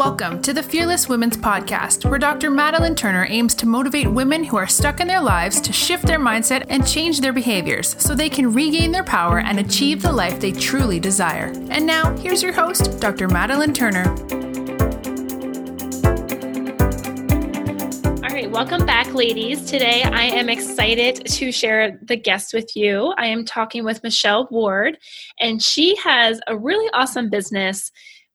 Welcome to the Fearless Women's Podcast, where Dr. Madeline Turner aims to motivate women who are stuck in their lives to shift their mindset and change their behaviors so they can regain their power and achieve the life they truly desire. And now, here's your host, Dr. Madeline Turner. All right, welcome back, ladies. Today I am excited to share the guest with you. I am talking with Michelle Ward, and she has a really awesome business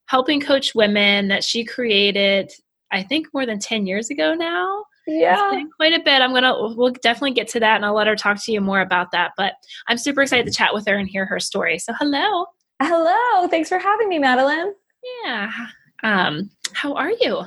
helping coach women that she created, I think more than 10 years ago now. Yeah. quite a bit. I'm going to, we'll definitely get to that and I'll let her talk to you more about that. But I'm super excited to chat with her and hear her story. So, hello. Hello. Thanks for having me, Madeline. Yeah. Um, how are you?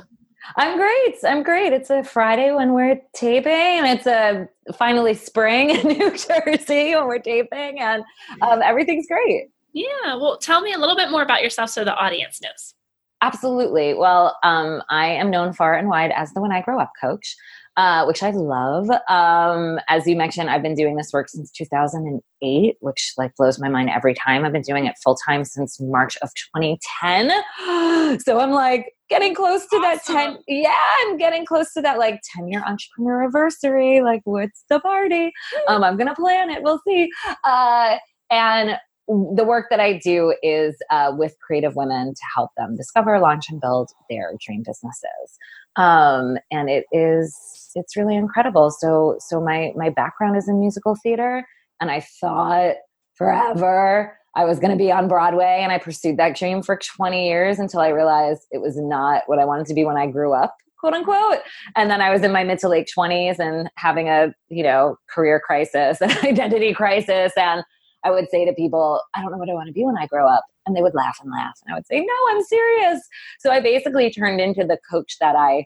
I'm great. I'm great. It's a Friday when we're taping, and it's a finally spring in New Jersey when we're taping, and um, everything's great. Yeah. Well, tell me a little bit more about yourself so the audience knows. Absolutely. Well, um, I am known far and wide as the When I Grow Up coach, uh, which I love. Um, as you mentioned, I've been doing this work since 2008, which like blows my mind every time. I've been doing it full time since March of 2010. so I'm like getting close to awesome. that 10. Yeah, I'm getting close to that like 10 year entrepreneur anniversary. Like, what's the party? Um, I'm gonna plan it. We'll see. Uh, and the work that I do is uh, with creative women to help them discover, launch, and build their dream businesses. Um, and it is it's really incredible. So so my my background is in musical theater, and I thought forever I was going to be on Broadway, and I pursued that dream for 20 years until I realized it was not what I wanted to be when I grew up quote unquote. And then I was in my mid to late 20s and having a, you know, career crisis, an identity crisis. And I would say to people, I don't know what I want to be when I grow up. And they would laugh and laugh. And I would say, No, I'm serious. So I basically turned into the coach that I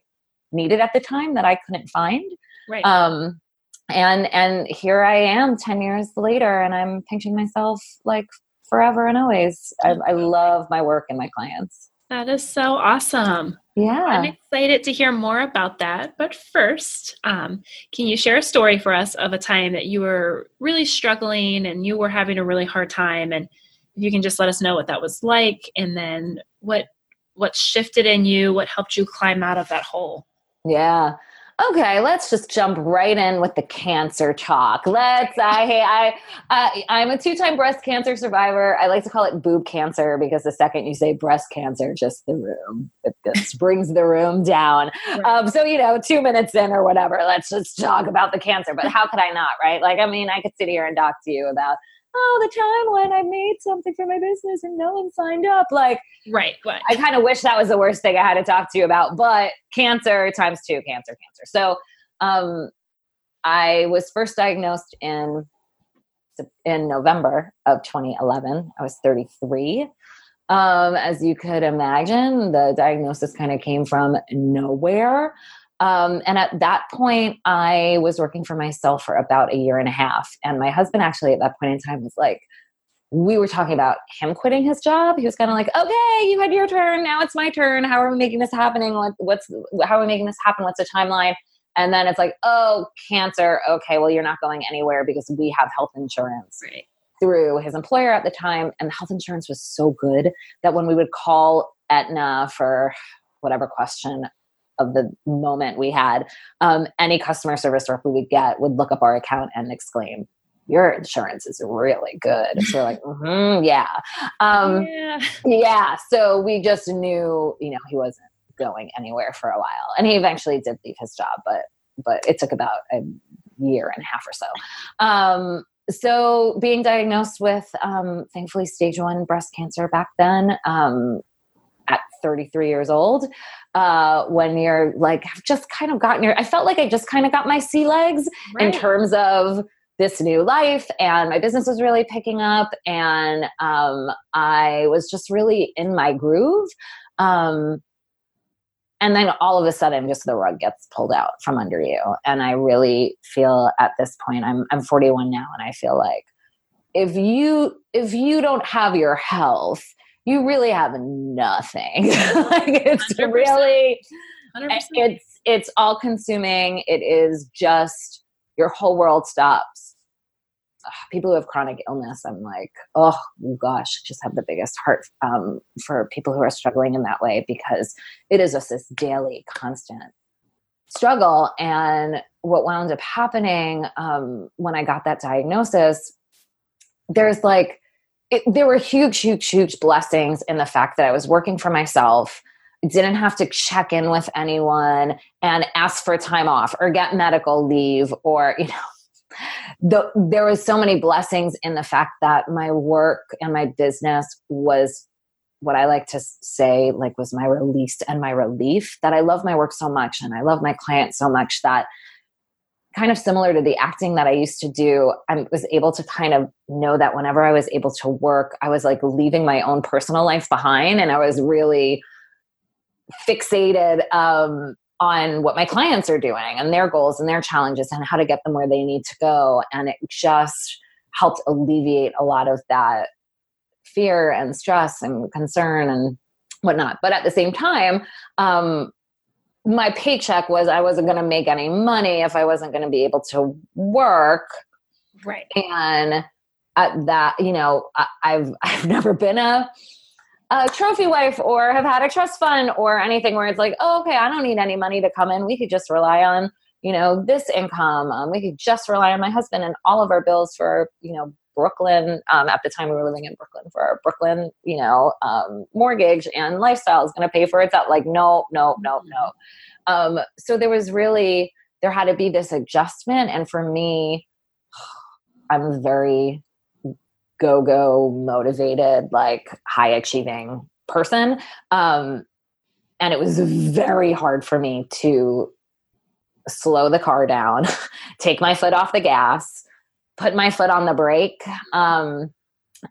needed at the time that I couldn't find. Right. Um, and and here I am 10 years later, and I'm pinching myself like forever and always. I, I love my work and my clients. That is so awesome. Yeah. I'm excited to hear more about that. But first, um, can you share a story for us of a time that you were really struggling and you were having a really hard time? And if you can just let us know what that was like and then what what shifted in you, what helped you climb out of that hole. Yeah okay, let's just jump right in with the cancer talk. Let's. I, hey I, I am a two-time breast cancer survivor. I like to call it boob cancer because the second you say breast cancer, just the room it just brings the room down. Right. Um, so you know, two minutes in or whatever, let's just talk about the cancer. But how could I not, right? Like, I mean, I could sit here and talk to you about oh, the time when I made something for my business and no one signed up. Like, right. right. I kind of wish that was the worst thing I had to talk to you about, but cancer times two, cancer, cancer. So, um, I was first diagnosed in in November of 2011. I was 33. Um, as you could imagine, the diagnosis kind of came from nowhere. Um, and at that point, I was working for myself for about a year and a half. And my husband actually at that point in time was like, we were talking about him quitting his job. He was kind of like, okay, you had your turn. Now it's my turn. How are we making this happening? What, what's, how are we making this happen? What's the timeline? And then it's like, oh, cancer. Okay, well, you're not going anywhere because we have health insurance. Right. Through his employer at the time, and the health insurance was so good that when we would call Aetna for whatever question, of the moment we had, um, any customer service rep we would get would look up our account and exclaim, your insurance is really good. So we're like, mm-hmm, yeah. Um, yeah. Yeah. So we just knew, you know, he wasn't going anywhere for a while. And he eventually did leave his job, but but it took about a year and a half or so. Um, so being diagnosed with um, thankfully stage one breast cancer back then um, at 33 years old uh, when you're like i've just kind of gotten your i felt like i just kind of got my sea legs right. in terms of this new life and my business was really picking up and um, i was just really in my groove um, and then all of a sudden just the rug gets pulled out from under you and i really feel at this point i'm i'm 41 now and i feel like if you if you don't have your health you really have nothing. like it's 100%. really 100%. it's it's all consuming. It is just your whole world stops people who have chronic illness, I'm like, oh gosh, just have the biggest heart um, for people who are struggling in that way because it is just this daily, constant struggle. And what wound up happening um, when I got that diagnosis, there's like, it, there were huge, huge, huge blessings in the fact that I was working for myself didn't have to check in with anyone and ask for time off or get medical leave or you know the, there was so many blessings in the fact that my work and my business was what I like to say like was my release and my relief that I love my work so much and I love my clients so much that kind of similar to the acting that I used to do I was able to kind of know that whenever I was able to work I was like leaving my own personal life behind and I was really fixated um, on what my clients are doing and their goals and their challenges and how to get them where they need to go. And it just helped alleviate a lot of that fear and stress and concern and whatnot. But at the same time, um, my paycheck was I wasn't going to make any money if I wasn't going to be able to work. Right. And at that, you know, I, I've I've never been a a trophy wife or have had a trust fund or anything where it's like, oh, okay, I don't need any money to come in. We could just rely on, you know, this income. Um, we could just rely on my husband and all of our bills for, you know, Brooklyn. Um, at the time we were living in Brooklyn for our Brooklyn, you know, um, mortgage and lifestyle is going to pay for itself. Like, no, no, no, no. Um, so there was really, there had to be this adjustment. And for me, I'm a very go go motivated like high achieving person um and it was very hard for me to slow the car down take my foot off the gas put my foot on the brake um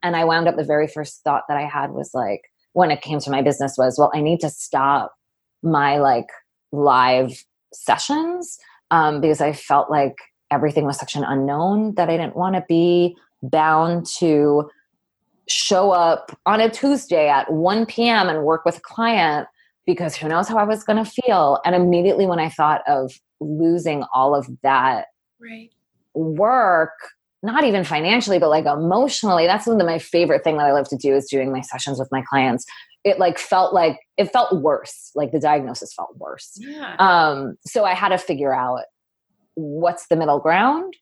and i wound up the very first thought that i had was like when it came to my business was well i need to stop my like live sessions um, because i felt like everything was such an unknown that i didn't want to be bound to show up on a Tuesday at 1 p.m. and work with a client because who knows how I was going to feel. And immediately when I thought of losing all of that right. Work, not even financially, but like emotionally, that's one of my favorite thing that I love to do is doing my sessions with my clients. It like felt like it felt worse. Like the diagnosis felt worse. Yeah. Um, so I had to figure out what's the middle ground.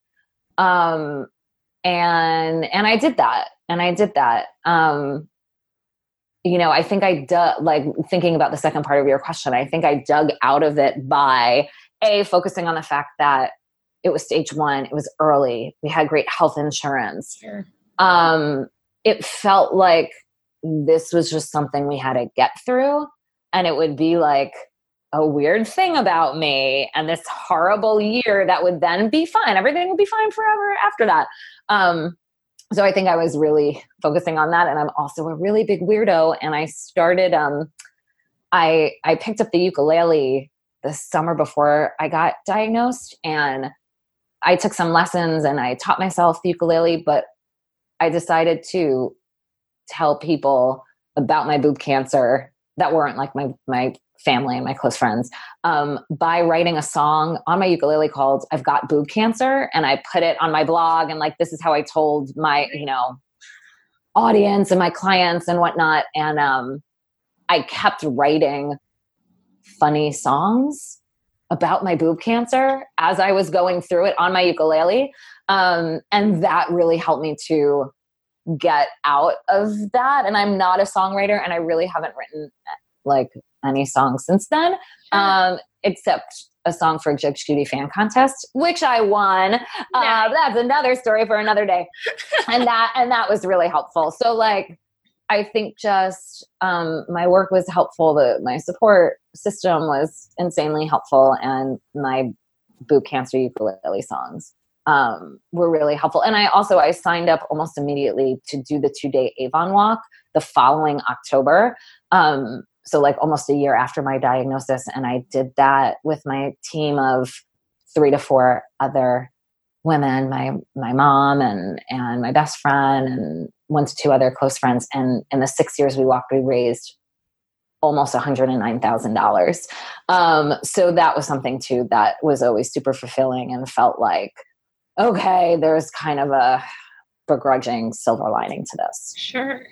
Um, and and i did that and i did that um you know i think i dug like thinking about the second part of your question i think i dug out of it by a focusing on the fact that it was stage one it was early we had great health insurance Sure. um it felt like this was just something we had to get through and it would be like a weird thing about me and this horrible year that would then be fine everything would be fine forever after that um, so I think I was really focusing on that. And I'm also a really big weirdo. And I started, um, I, I picked up the ukulele the summer before I got diagnosed and I took some lessons and I taught myself ukulele, but I decided to tell people about my boob cancer that weren't like my, my family and my close friends um, by writing a song on my ukulele called I've Got Boob Cancer. And I put it on my blog. And like, this is how I told my, you know, audience and my clients and whatnot. And um, I kept writing funny songs about my boob cancer as I was going through it on my ukulele. Um, and that really helped me to get out of that. And I'm not a songwriter and I really haven't written like any songs since then, um, except a song for Judge Judy fan contest, which I won. Uh, that's another story for another day, and that and that was really helpful. So like, I think just um, my work was helpful. The my support system was insanely helpful, and my boob cancer ukulele songs um, were really helpful. And I also I signed up almost immediately to do the two day Avon walk the following October. Um, so like almost a year after my diagnosis and i did that with my team of three to four other women my my mom and and my best friend and one to two other close friends and in the six years we walked we raised almost $109000 um, so that was something too that was always super fulfilling and felt like okay there's kind of a begrudging silver lining to this. Sure.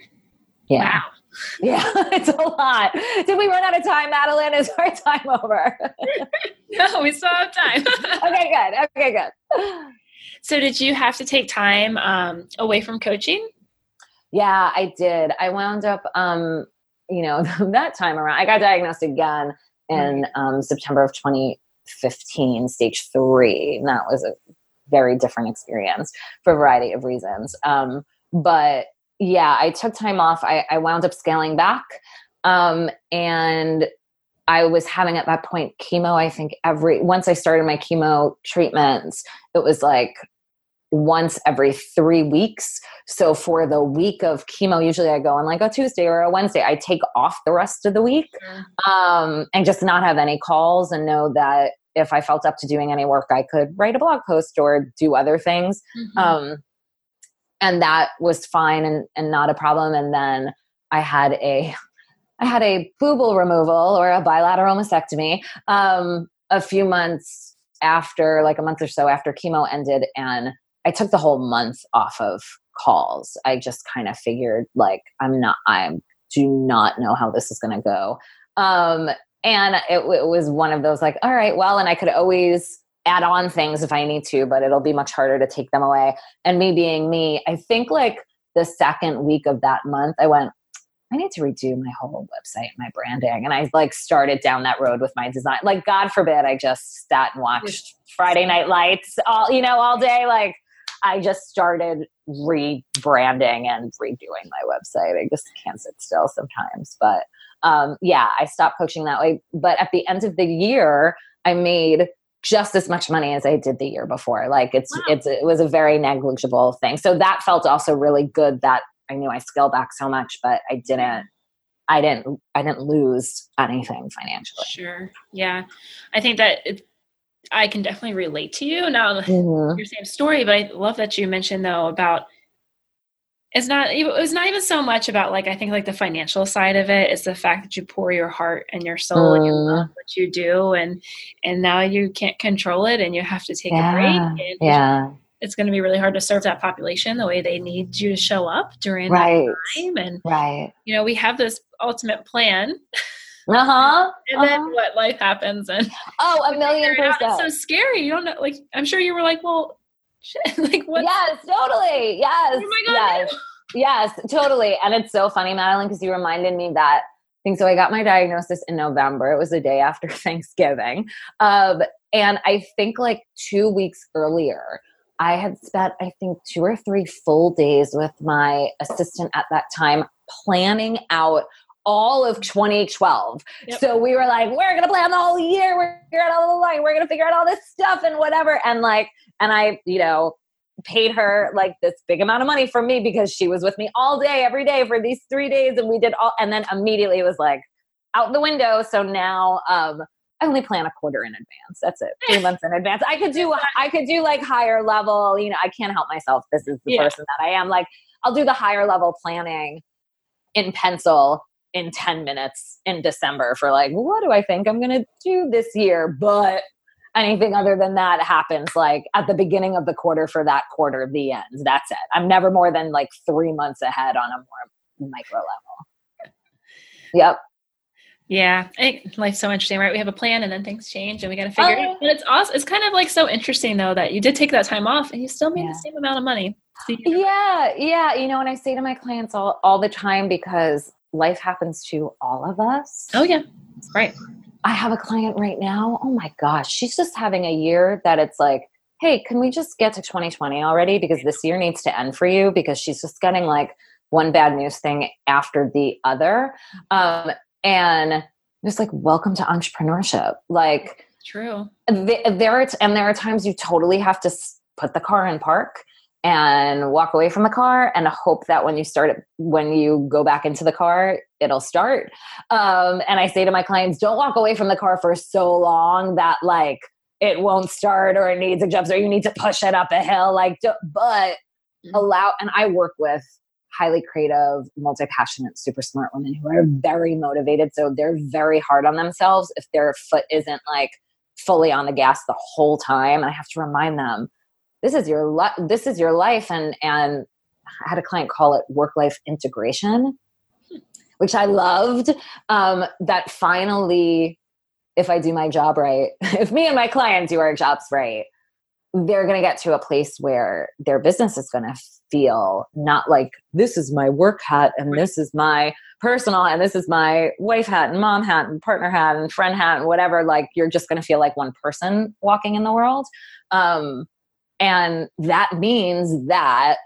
Yeah. Wow. Yeah, it's a lot. Did we run out of time, Madeline? Is our time over? no, we still have time. okay, good. Okay, good. So, did you have to take time um, away from coaching? Yeah, I did. I wound up, um, you know, that time around, I got diagnosed again in um, September of 2015, stage three. And that was a very different experience for a variety of reasons. Um, but yeah, I took time off. I, I wound up scaling back. Um, and I was having at that point chemo, I think every, once I started my chemo treatments, it was like once every three weeks. So for the week of chemo, usually I go on like a Tuesday or a Wednesday. I take off the rest of the week um, and just not have any calls and know that if I felt up to doing any work, I could write a blog post or do other things. Mm-hmm. Um, and that was fine and, and not a problem. And then I had a I had a boobal removal or a bilateral mastectomy um, a few months after, like a month or so after chemo ended, and I took the whole month off of calls. I just kind of figured like I'm not I do not know how this is going to go. Um, and it, it was one of those like, all right, well, and I could always add on things if I need to, but it'll be much harder to take them away. And me being me, I think like the second week of that month, I went, I need to redo my whole website, my branding. And I like started down that road with my design. Like, God forbid, I just sat and watched Friday Night Lights all, you know, all day. Like, I just started rebranding and redoing my website. I just can't sit still sometimes. But um, yeah, I stopped coaching that way. But at the end of the year, I made just as much money as I did the year before. Like it's Wow. it's it was a very negligible thing. So that felt also really good that I knew I scaled back so much, but I didn't I didn't I didn't lose anything financially. Sure. Yeah. I think that it, I can definitely relate to you. Now, Mhm. your same story, but I love that you mentioned though about it's not it was not even so much about like I think like the financial side of it. It's the fact that you pour your heart and your soul and you Mm. love what you do and and now you can't control it and you have to take a break. And Yeah. it's going to be really hard to serve that population the way they need you to show up during Right. that time. And Right. you know, we have this ultimate plan, Uh-huh. and then uh-huh. what life happens and Oh, a million figure it out. percent. It's so scary. You don't know. Like, I'm sure you were like, well, shit. Like, what? Yes, totally. Yes. Am I gonna yes. Yes, totally. And it's so funny, Madeline, because you reminded me that thing. So I got my diagnosis in November. It was the day after Thanksgiving. Um, and I think like two weeks earlier, I had spent, I think, two or three full days with my assistant at that time planning out all of 2012. Yep. So we were like, we're going to plan the whole year. We're going to figure out all the line. We're to figure out all this stuff and whatever. And like, and I, you know, paid her like this big amount of money for me because she was with me all day, every day for these three days. And we did all, and then immediately it was like out the window. So now, um, I only plan a quarter in advance. That's it. Three months in advance. I could do, I could do like higher level, you know, I can't help myself. This is the Yeah. person that I am. Like I'll do the higher level planning in pencil in 10 minutes in December for like, what do I think I'm going to do this year? But anything other than that happens like at the beginning of the quarter for that quarter, the end. That's it. I'm never more than like three months ahead on a more micro level. Yep. Yeah, life's so interesting, right? We have a plan, and then things change, and we got to figure it Oh. out. But it's awesome. It's kind of like so interesting, though, that you did take that time off, and you still made Yeah. the same amount of money. So Yeah, yeah. You know, and I say to my clients all, all the time because life happens to all of us. Oh yeah, right. I have a client right now. Oh my gosh, she's just having a year that it's like, hey, can we just get to 2020 already? Because this year needs to end for you because she's just getting like one bad news thing after the other. Um, and just like, welcome to entrepreneurship. Like, True. th- there are t- and there are times you totally have to s- put the car in park and walk away from the car and hope that when you start it when you go back into the car it'll start. Um, and i say to my clients don't walk away from the car for so long that like it won't start or it needs a jump or you need to push it up a hill. Like but Mhm. allow and i work with highly creative multi-passionate super smart women who are very motivated. So they're very hard on themselves if their foot isn't like fully on the gas the whole time. And i have to remind them this is your li- this is your life and and I had a client call it work life integration, which I loved. Um, that finally, if I do my job right, if me and my client do our jobs right, they're going to get to a place where their business is going to feel not like this is my work hat and this is my personal and this is my wife hat and mom hat and partner hat and friend hat and whatever like you're just going to feel like one person walking in the world um, and that means that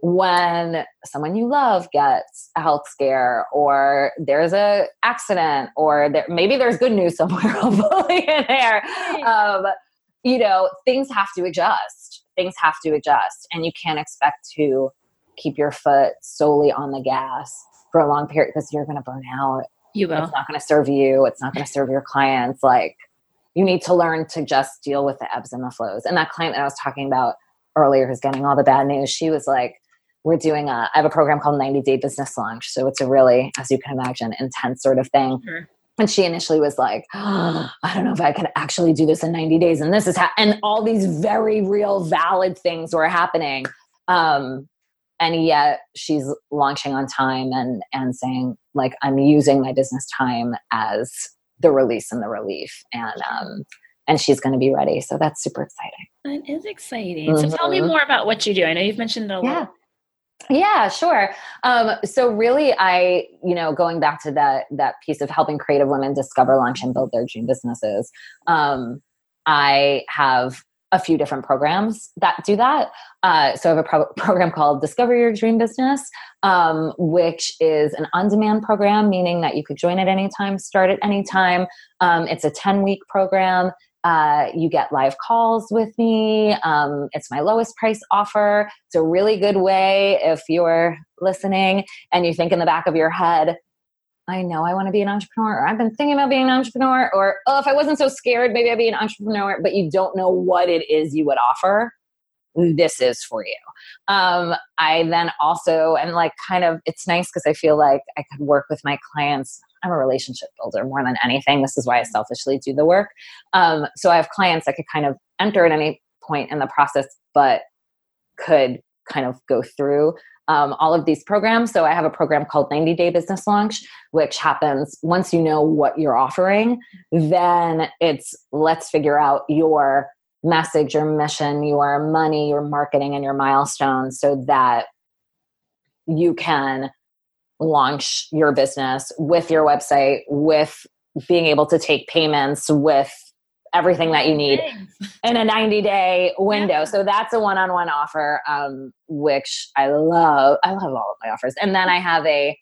when someone you love gets a health scare or there's a accident or there, maybe there's good news somewhere hopefully in there um, you know things have to adjust. Things have to adjust. And you can't expect to keep your foot solely on the gas for a long period because you're going to burn out. You will. It's not going to serve you. It's not going to serve your clients. Like you need to learn to just deal with the ebbs and the flows. And that client that i was talking about earlier who's getting all the bad news she was like we're doing a i have a program called 90 day business launch. So it's a really as you can imagine intense sort of thing. Sure. and she initially was like oh, i don't know if i can actually do this in 90 days and this is ha-, and all these very real valid things were happening. Um, and yet she's launching on time and and saying like i'm using my business time as the release and the relief and um and she's going to be ready so that's super exciting that is exciting mm-hmm. so tell me mm-hmm. more about what you do i know you've mentioned it a yeah. Yeah, sure. Um, so really, I, you know, going back to that that piece of helping creative women discover, launch, and build their dream businesses. Um, I have a few different programs that do that. Uh, so I have a pro- program called Discover Your Dream Business, um, which is an on-demand program, meaning that you could join at any time, start at any time. Um, it's a 10-week program. Uh, you get live calls with me. Um, it's my lowest price offer. It's a really good way if you're listening and you think in the back of your head, I know I want to be an entrepreneur, or I've been thinking about being an entrepreneur, or oh, if I wasn't so scared, maybe I'd be an entrepreneur, but you don't know what it is you would offer. This is for you. Um, I then also, and like kind of, it's nice because I feel like I could work with my clients. I'm a relationship builder more than anything. This is why I selfishly do the work. Um, so I have clients I could kind of enter at any point in the process, but could kind of go through um, all of these programs. So I have a program called 90 Day Business Launch, which happens once you know what you're offering, then it's let's figure out your message, your mission, your money, your marketing, and your milestones so that you can launch your business with your website, with being able to take payments, with everything that you need in a 90 day window. Yeah. So that's a one on one offer, um, which I love. I love all of my offers. And then I have a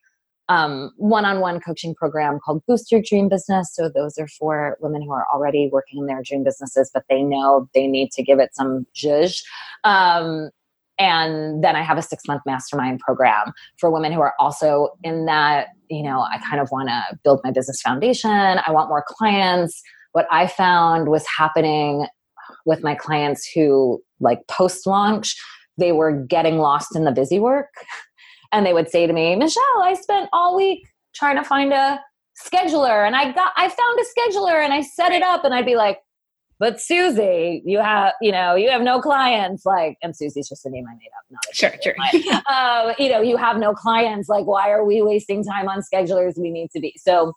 one on one coaching program called Boost Your Dream Business. So those are for women who are already working in their dream businesses, but they know they need to give it some zhuzh. Um, and then I have a six month mastermind program for women who are also in that, you know, I kind of want to build my business foundation. I want more clients what I found was happening with my clients who, like post launch, they were getting lost in the busy work. And they would say to me, Michelle, I spent all week trying to find a scheduler and I got, I found a scheduler and I set it up. And I'd be like, but Susie, you have, you know, you have no clients. Like, and Susie's just a name I made up, not sure, sure. um, you know, you have no clients. Like, why are we wasting time on schedulers? We need to be. So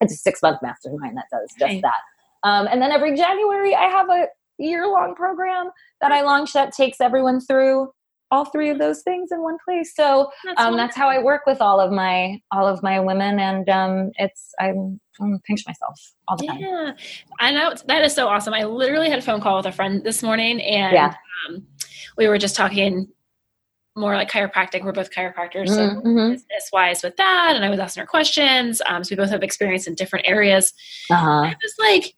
it's a six month mastermind that does just right. that. Um, and then every January, I have a year long program that I launch that takes everyone through all three of those things in one place. So that's, um, that's how I work with all of my all of my women, and um, it's I'm, I'm pinch myself all the time. Yeah, I know that is so awesome. I literally had a phone call with a friend this morning, and yeah. um, we were just talking more like chiropractic. We're both chiropractors, so mm-hmm. mm-hmm. business wise with that. And I was asking her questions. Um, so we both have experience in different areas. Uh-huh. I was like,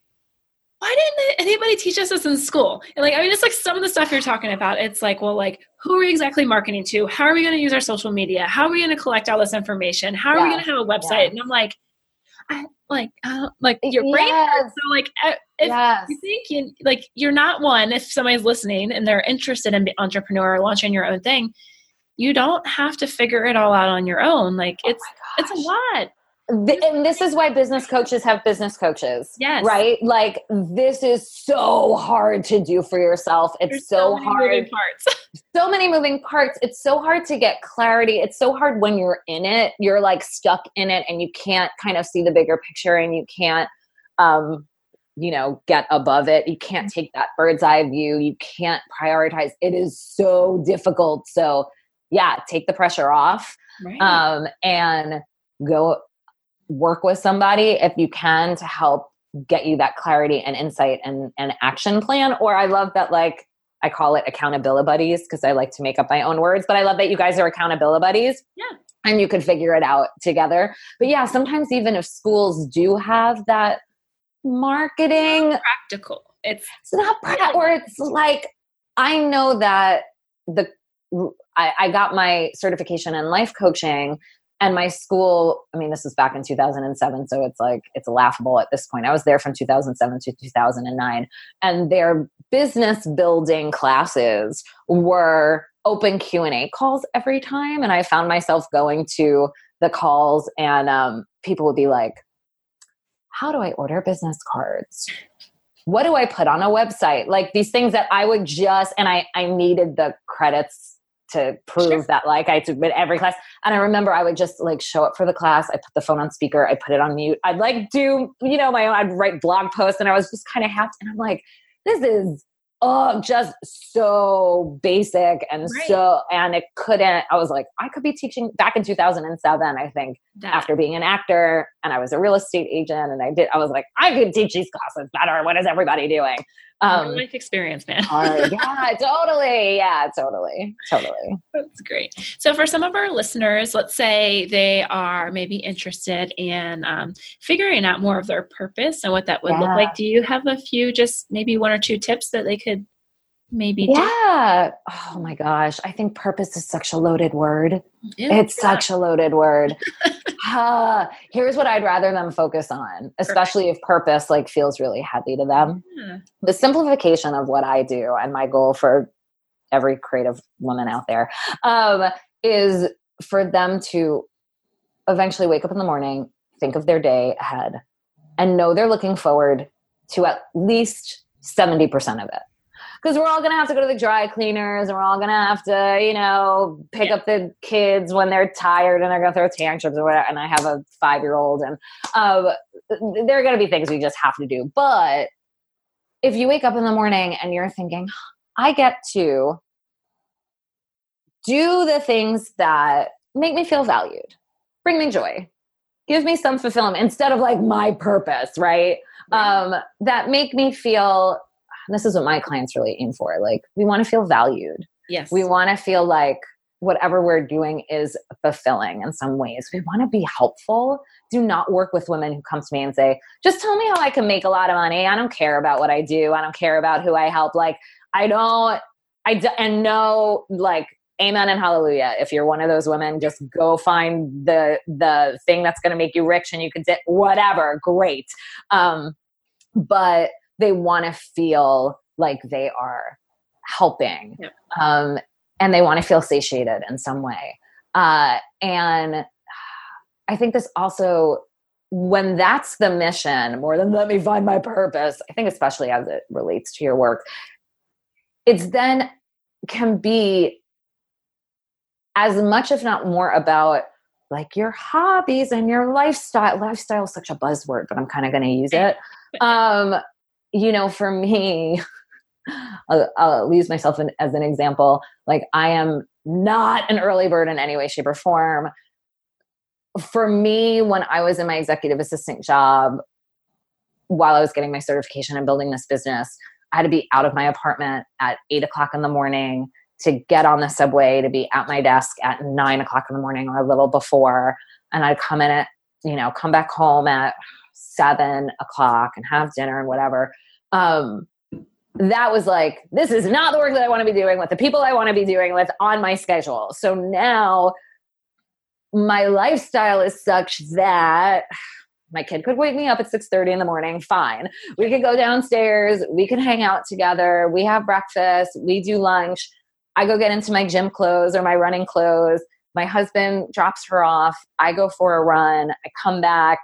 why didn't anybody teach us this in school? And like, I mean, it's like some of the stuff you're talking about. It's like, well, like, who are we exactly marketing to? How are we going to use our social media? How are we going to collect all this information? How are yeah. we going to have a website? Yeah. And I'm like, I like, uh, like your brain. Yes. So like, if yes. you think you like, you're not one. If somebody's listening and they're interested in being entrepreneur or launching your own thing, you don't have to figure it all out on your own. Like, oh it's it's a lot and this is why business coaches have business coaches. Yes. Right? Like this is so hard to do for yourself. It's There's so, so many hard. moving parts. so many moving parts. It's so hard to get clarity. It's so hard when you're in it. You're like stuck in it and you can't kind of see the bigger picture and you can't um you know get above it. You can't take that bird's eye view. You can't prioritize. It is so difficult. So yeah, take the pressure off right. um and go work with somebody if you can to help get you that clarity and insight and an action plan or i love that like i call it accountability buddies because i like to make up my own words but i love that you guys are accountability buddies Yeah. and you could figure it out together but yeah sometimes even if schools do have that marketing practical. It's it's not pra- or it's like i know that the I, I got my certification in life coaching and my school i mean this was back in 2007 so it's like it's laughable at this point. I was there from 2007 to 2009 and their business building classes were open q&a calls every time and i found myself going to the calls and um, people would be like how do i order business cards? What do i put on a website? Like these things that i would just and i i needed the credits to prove Sure. that like I took every class. And I remember I would just like show up for the class. I put the phone on speaker. I put it on mute. I'd like do, you know, my own, I'd write blog posts and I was just kind of happy. And I'm like, this is oh, just so basic and Right. so, and it couldn't, I was like, I could be teaching back in 2007, I think, that. after being an actor and I was a real estate agent and I did, I was like, I could teach these classes better. What is everybody doing? Real Um, life experience, man. yeah, totally. Yeah, totally. Totally. That's great. So, for some of our listeners, let's say they are maybe interested in um, figuring out more of their purpose and what that would look like. Do you have a few, just maybe one or two tips that they could maybe do? Yeah. Oh my gosh. I think purpose is such a loaded word. Yeah. It's such a loaded word. Ah, here's what I'd rather them focus on, especially if purpose like feels really heavy to them. Yeah. The simplification of what I do and my goal for every creative woman out there um, is for them to eventually wake up in the morning, think of their day ahead, and know they're looking forward to at least 70% of it. Because we're all going to have to go to the dry cleaners and we're all going to have to, you know, pick Yeah. up the kids when they're tired and they're going to throw tantrums or whatever. And I have a five year old and um, there are going to be things we just have to do. But if you wake up in the morning and you're thinking, I get to do the things that make me feel valued, bring me joy, give me some fulfillment instead of like my purpose, right? Um, that make me feel. This is what my clients really aim for. Like, we want to feel valued. Yes. We want to feel like whatever we're doing is fulfilling in some ways. We want to be helpful. Do not work with women who come to me and say, just tell me how I can make a lot of money. I don't care about what I do. I don't care about who I help. Like, I don't, I, d- and no, like, amen and hallelujah. If you're one of those women, just go find the, the thing that's going to make you rich and you can say whatever. Great. Um, but they want to feel like they are helping. Yep. Um, and they want to feel satiated in some way. Uh, and I think this also, when that's the mission, more than let me find my purpose, I think, especially as it relates to your work, it's then can be as much, if not more, about like your hobbies and your lifestyle. Lifestyle is such a buzzword, but I'm kind of going to use it. Um, you know, for me, I'll, I'll use myself in, as an example. Like, I am not an early bird in any way, shape, or form. For me, when I was in my executive assistant job, while I was getting my certification and building this business, I had to be out of my apartment at eight o'clock in the morning to get on the subway to be at my desk at nine o'clock in the morning or a little before. And I'd come in at, you know, come back home at seven o'clock and have dinner and whatever. Um, that was like, this is not the work that I want to be doing with the people I want to be doing with on my schedule. So now my lifestyle is such that my kid could wake me up at 6.30 in the morning fine we could go downstairs we can hang out together we have breakfast we do lunch i go get into my gym clothes or my running clothes my husband drops her off. I go for a run. I come back.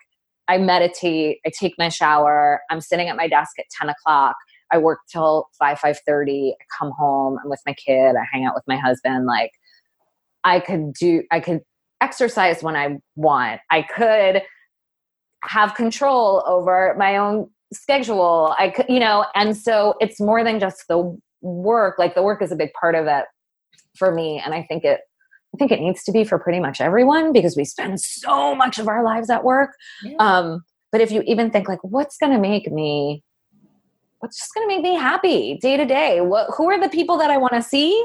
I meditate. I take my shower. I'm sitting at my desk at 10 o'clock. I work till 5, 5.30. I come home. I'm with my kid. I hang out with my husband. Like I could do, I could exercise when I want. I could have control over my own schedule. I could, you know, and so it's more than just the work. Like the work is a big part of it for me. And I think it, I think it needs to be for pretty much everyone because we spend so much of our lives at work. Yeah. Um, but if you even think like, what's going to make me, what's just going to make me happy day to day? What, who are the people that I want to see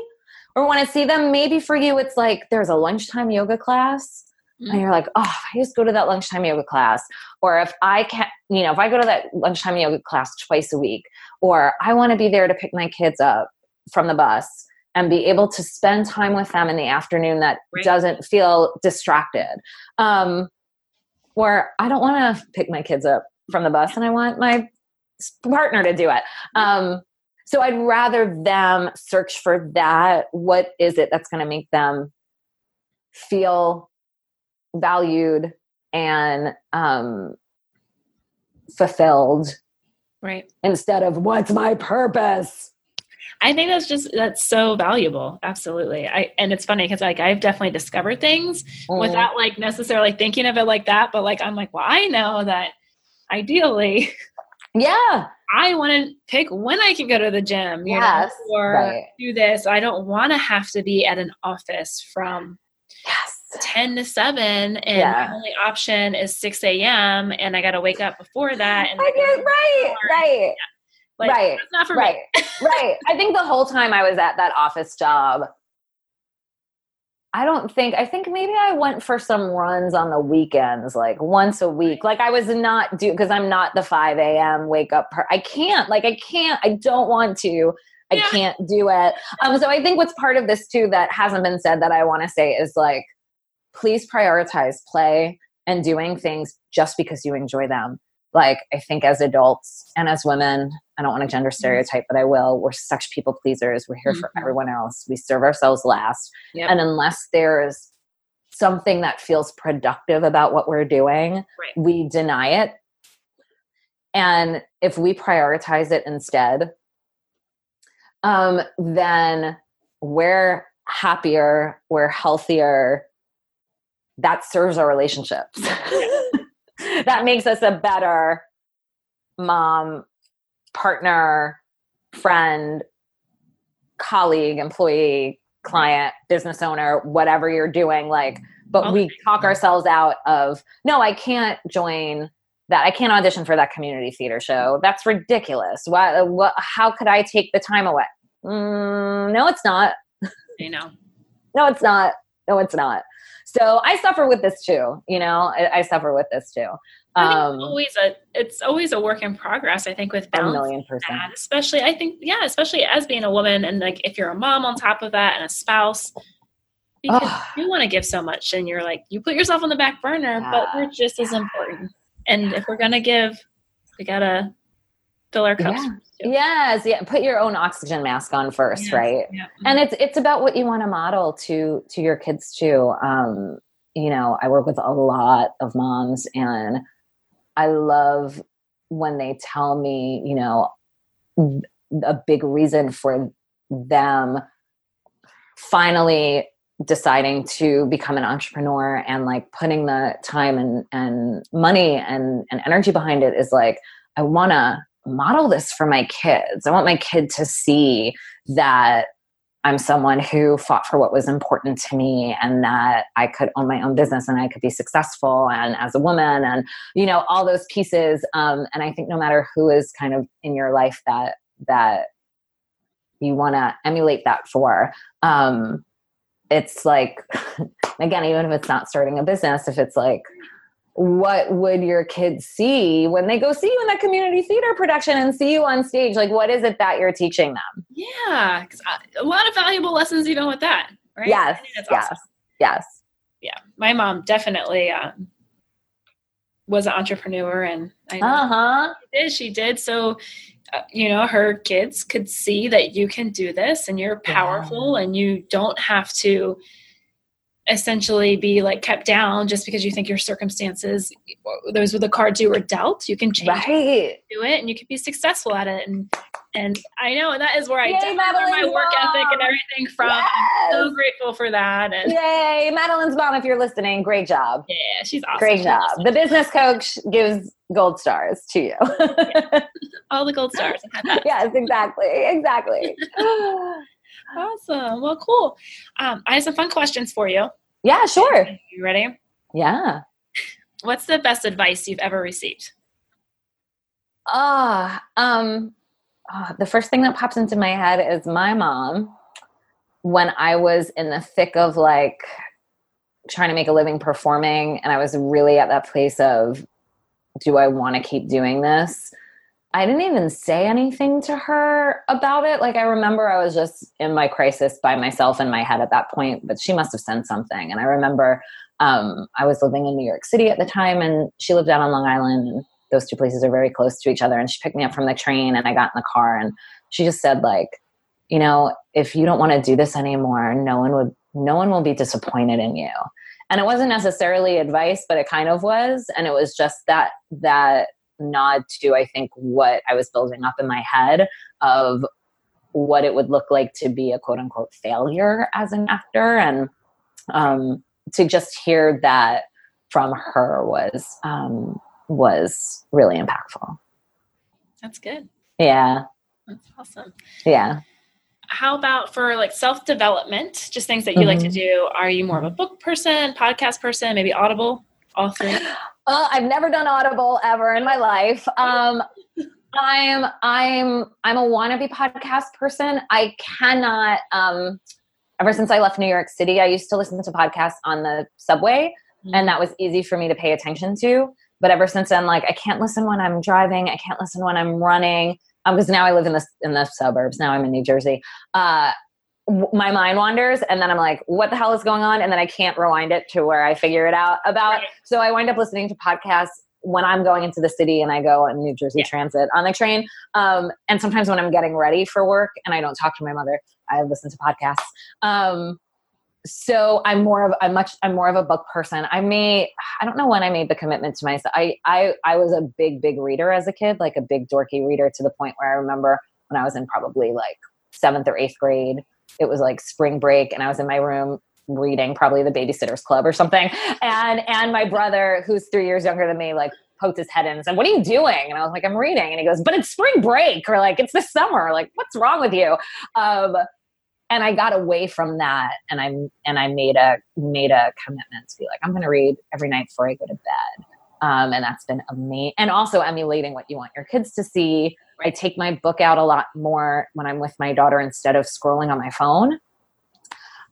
or want to see them? Maybe for you, it's like there's a lunchtime yoga class mm-hmm. and you're like, oh, I just go to that lunchtime yoga class. Or if I can't, you know, if I go to that lunchtime yoga class twice a week, or I want to be there to pick my kids up from the bus and be able to spend time with them in the afternoon that right. doesn't feel distracted. Um, or I don't want to pick my kids up from the bus and I want my partner to do it. Um, so I'd rather them search for that. What is it that's going to make them feel valued and um, fulfilled? Right. Instead of what's my purpose? I think that's just that's so valuable. Absolutely. I and it's funny because like I've definitely discovered things mm. without like necessarily thinking of it like that, but like I'm like, well, I know that ideally Yeah. I want to pick when I can go to the gym, you yes, know, or right. do this. I don't want to have to be at an office from yes. 10 to 7 and yeah. my only option is 6 a.m. and I got to wake up before that. And I get, right, right. Yeah. Like, right. not for right. me. right. I think the whole time I was at that office job, I don't think, I think maybe I went for some runs on the weekends, like once a week. Like I was not do because I'm not the 5 a.m. wake up. Per- I can't, like, I can't, I don't want to. I yeah. can't do it. Um, so I think what's part of this too that hasn't been said that I want to say is like, please prioritize play and doing things just because you enjoy them like i think as adults and as women i don't want to gender mm-hmm. stereotype but i will we're such people pleasers we're here mm-hmm. for everyone else we serve ourselves last yep. and unless there's something that feels productive about what we're doing right. we deny it and if we prioritize it instead um, then we're happier we're healthier that serves our relationships that makes us a better mom, partner, friend, colleague, employee, client, business owner, whatever you're doing. Like, but we talk ourselves out of, no, I can't join that. I can't audition for that community theater show. That's ridiculous. Why, what, how could I take the time away? Mm, no, it's not. You know. no, it's not. No, it's not. So I suffer with this too. You know, I, I suffer with this too. Um, always a it's always a work in progress. I think with balance, a million percent. That, especially I think yeah, especially as being a woman and like if you're a mom on top of that and a spouse, because oh. you want to give so much and you're like you put yourself on the back burner, yeah. but we're just as important. And if we're gonna give, we gotta fill our cups. Yeah. Yes, yeah. Put your own oxygen mask on first, yes. right? Yeah. And it's it's about what you want to model to to your kids too. Um, you know, I work with a lot of moms, and I love when they tell me, you know, a big reason for them finally deciding to become an entrepreneur and like putting the time and and money and and energy behind it is like I want to model this for my kids. I want my kid to see that I'm someone who fought for what was important to me and that I could own my own business and I could be successful and as a woman and you know all those pieces um, and I think no matter who is kind of in your life that that you want to emulate that for um, it's like again even if it's not starting a business if it's like what would your kids see when they go see you in that community theater production and see you on stage? Like, what is it that you're teaching them? Yeah, a lot of valuable lessons even with that, right? Yes, yes, awesome. yes. Yeah, my mom definitely um, was an entrepreneur, and I uh-huh. she did. She did so. Uh, you know, her kids could see that you can do this, and you're powerful, yeah. and you don't have to essentially be like kept down just because you think your circumstances those were the cards you were dealt you can change right. do it and you can be successful at it and and i know that is where i Yay, learned my Madeline's work ethic and everything from i'm so grateful for that and Yay, Madeline's mom, if you're listening, great job. yeah she's awesome Great job. The business coach gives gold stars to you. all the gold stars yes, exactly. Exactly. awesome well cool um, i have some fun questions for you yeah, sure. you ready Yeah. what's the best advice you've ever received Ah, um, ah, the first thing that pops into my head is my mom when I was in the thick of like trying to make a living performing, and I was really at that place of, do I want to keep doing this? I didn't even say anything to her about it. Like, I remember I was just in my crisis by myself in my head at that point, but she must have sent something. And I remember um, I was living in New York City at the time, and she lived down on Long Island. Those two places are very close to each other. And she picked me up from the train, and I got in the car, and she just said, like, you know, if you don't want to do this anymore, no one would, no one will be disappointed in you. And it wasn't necessarily advice, but it kind of was. And it was just that, that nod to, I think, what I was building up in my head of what it would look like to be a quote unquote failure as an actor. And um, to just hear that from her was, um, was really impactful. that's good Yeah. that's awesome Yeah. how about for like self development just things that you like to Mhm. do are you more of a book person podcast person maybe audible all three Uh, I've never done Audible ever in my life. Um, I'm I'm I'm a wannabe podcast person. I cannot. Um, ever since I left New York City, I used to listen to podcasts on the subway, and that was easy for me to pay attention to. But ever since then, like I can't listen when I'm driving. I can't listen when I'm running because now I live in the in the suburbs. Now I'm in New Jersey. Uh, w- my mind wanders and then i'm like what the hell is going on and then i can't rewind it to where i figure it out about Right. so i wind up listening to podcasts when i'm going into the city and i go on new jersey Yeah. transit on the train um, and sometimes when i'm getting ready for work and i don't talk to my mother i listen to podcasts um, so i'm more of i'm much i'm more of a book person. I may i don't know when i made the commitment to myself. I i i was a big big reader as a kid like a big dorky reader to the point where i remember when i was in probably like seventh or eighth grade it was like spring break and i was in my room reading probably the babysitters club or something. And and my brother who's three years younger than me like poked his head in and said what are you doing? And i was like i'm reading. And he goes but it's spring break or like it's the summer. Like what's wrong with you? Um and i got away from that and i and i made a made a commitment to be like i'm going to read every night before i go to bed um, and that's been amazing and also emulating what you want your kids to see I take my book out a lot more when I'm with my daughter instead of scrolling on my phone.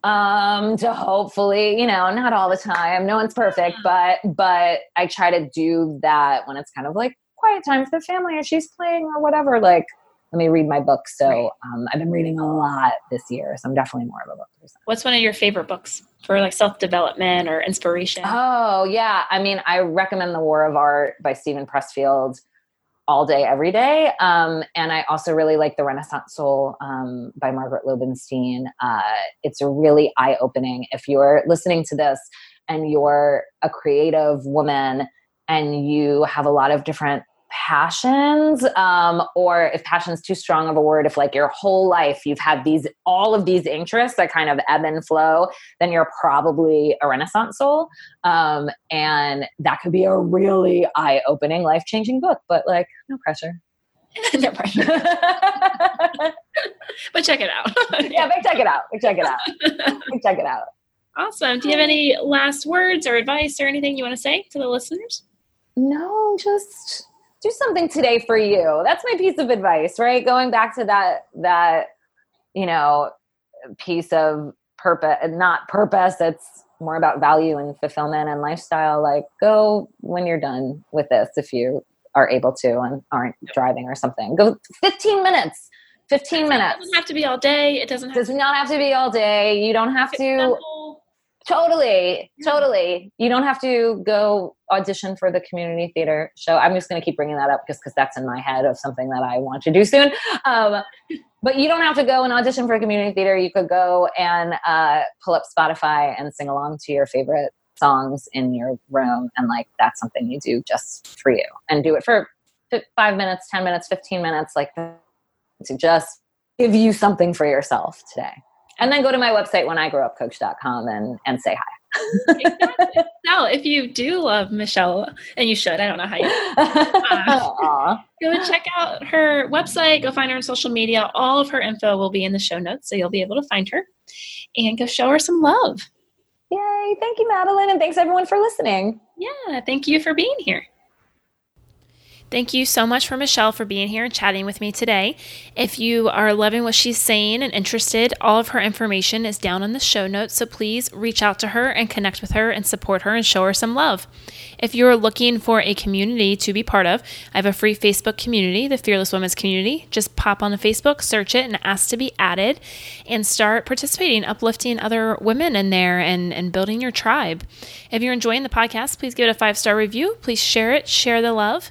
Um, to hopefully, you know, not all the time. No one's perfect, but but I try to do that when it's kind of like quiet time for the family or she's playing or whatever. Like, let me read my book. So um, I've been reading a lot this year, so I'm definitely more of a book person. what's one of your favorite books for like self development or inspiration Oh yeah, I mean, I recommend The War of Art by Steven Pressfield all day, every day. Um, and I also really like The Renaissance Soul um, by Margaret Lobenstine. Uh, it's a really eye opening. If you're listening to this and you're a creative woman and you have a lot of different passions, um, or if passion's too strong of a word, if like your whole life you've had these, all of these interests that kind of ebb and flow, then you're probably a Renaissance soul. Um, and that could be a really eye opening, life changing book, but like, no pressure. no pressure but check it out Yeah, but check it out. but Check it out. but Check it out. awesome do you have any last words or advice or anything you want to say to the listeners No, just do something today for you. That's my piece of advice, right? Going back to that, that, you know, piece of purpose, not purpose. It's more about value and fulfillment and lifestyle. Like, go when you're done with this, if you are able to and aren't driving or something. Go 15 minutes. 15 minutes it doesn't have to be all day it doesn't have Does not have to be all day. You don't have to to. be simple. Totally, totally. You don't have to go audition for the community theater show. I'm just going to keep bringing that up just because that's in my head of something that I want to do soon. Um, but you don't have to go and audition for a community theater. You could go and uh, pull up Spotify and sing along to your favorite songs in your room. And like, that's something you do just for you and do it for five minutes, 10 minutes, 15 minutes, like to just give you something for yourself today and then go to my website when I grow up coach.com and, and say hi. exactly. Now, if you do love Michelle, and you should, I don't know how you uh, go and check out her website, go find her on social media. All of her info will be in the show notes, so you'll be able to find her and go show her some love. Yay. Thank you, Madeline, and thanks everyone for listening. Yeah, thank you for being here. Thank you so much for Michelle for being here and chatting with me today. If you are loving what she's saying and interested, all of her information is down in the show notes. So please reach out to her and connect with her and support her and show her some love. If you're looking for a community to be part of, I have a free Facebook community, the Fearless Women's Community. Just pop on the Facebook, search it, and ask to be added and start participating, uplifting other women in there and, and building your tribe. If you're enjoying the podcast, please give it a five star review. Please share it, share the love.